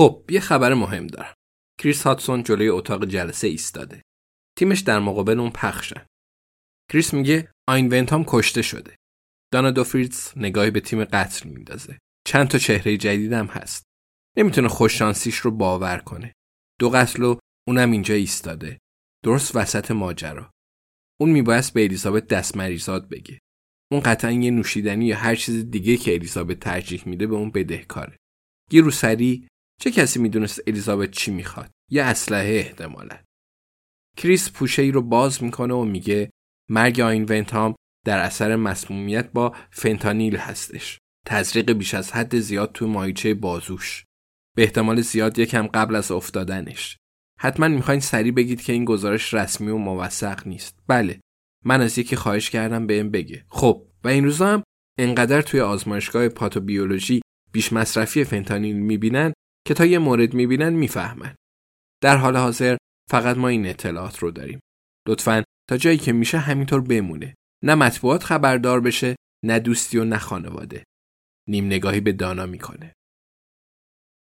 خب یه خبر مهم دارم. کریس هاتسون جلوی اتاق جلسه ایستاده. تیمش در مقابل اون پخشن. کریس میگه آینونتام کشته شده. دانا دوفریتز نگاهی به تیم قتل میندازه. چند تا چهره جدیدم هست. نمی‌تونه خوششانسیش رو باور کنه. دو قتل و اونم اینجا ایستاده. درست وسط ماجرا. اون میبایست به الیزابت دست مریضات بگه. اون قطعا یه نوشیدنی یا هر چیز دیگه که الیزابت ترجیح میده به اون بدهکاره. یه روسری چه کسی می‌دونست الیزابت چی می‌خواد؟ یه اسلحه احتمالا. کریس پوشه ای رو باز می‌کنه و میگه مرگ آین ونتام در اثر مسمومیت با فنتانیل هستش. تزریق بیش از حد زیاد تو مایچه بازوش. به احتمال زیاد یکم قبل از افتادنش. حتما می‌خواین سریع بگید که این گزارش رسمی و موثق نیست. بله. من از یکی خواهش کردم بهم بگه. خب و این روزا هم انقدر توی آزمایشگاه پاتوبیولوژی بیش مصرفی فنتانیل می‌بینن که تا یه مورد می‌بینن می‌فهمن. در حال حاضر فقط ما این اطلاعات رو داریم. لطفا تا جایی که میشه همینطور بمونه. نه مطبوعات خبردار بشه، نه دوستی و نه خانواده. نیم نگاهی به دانا می‌کنه.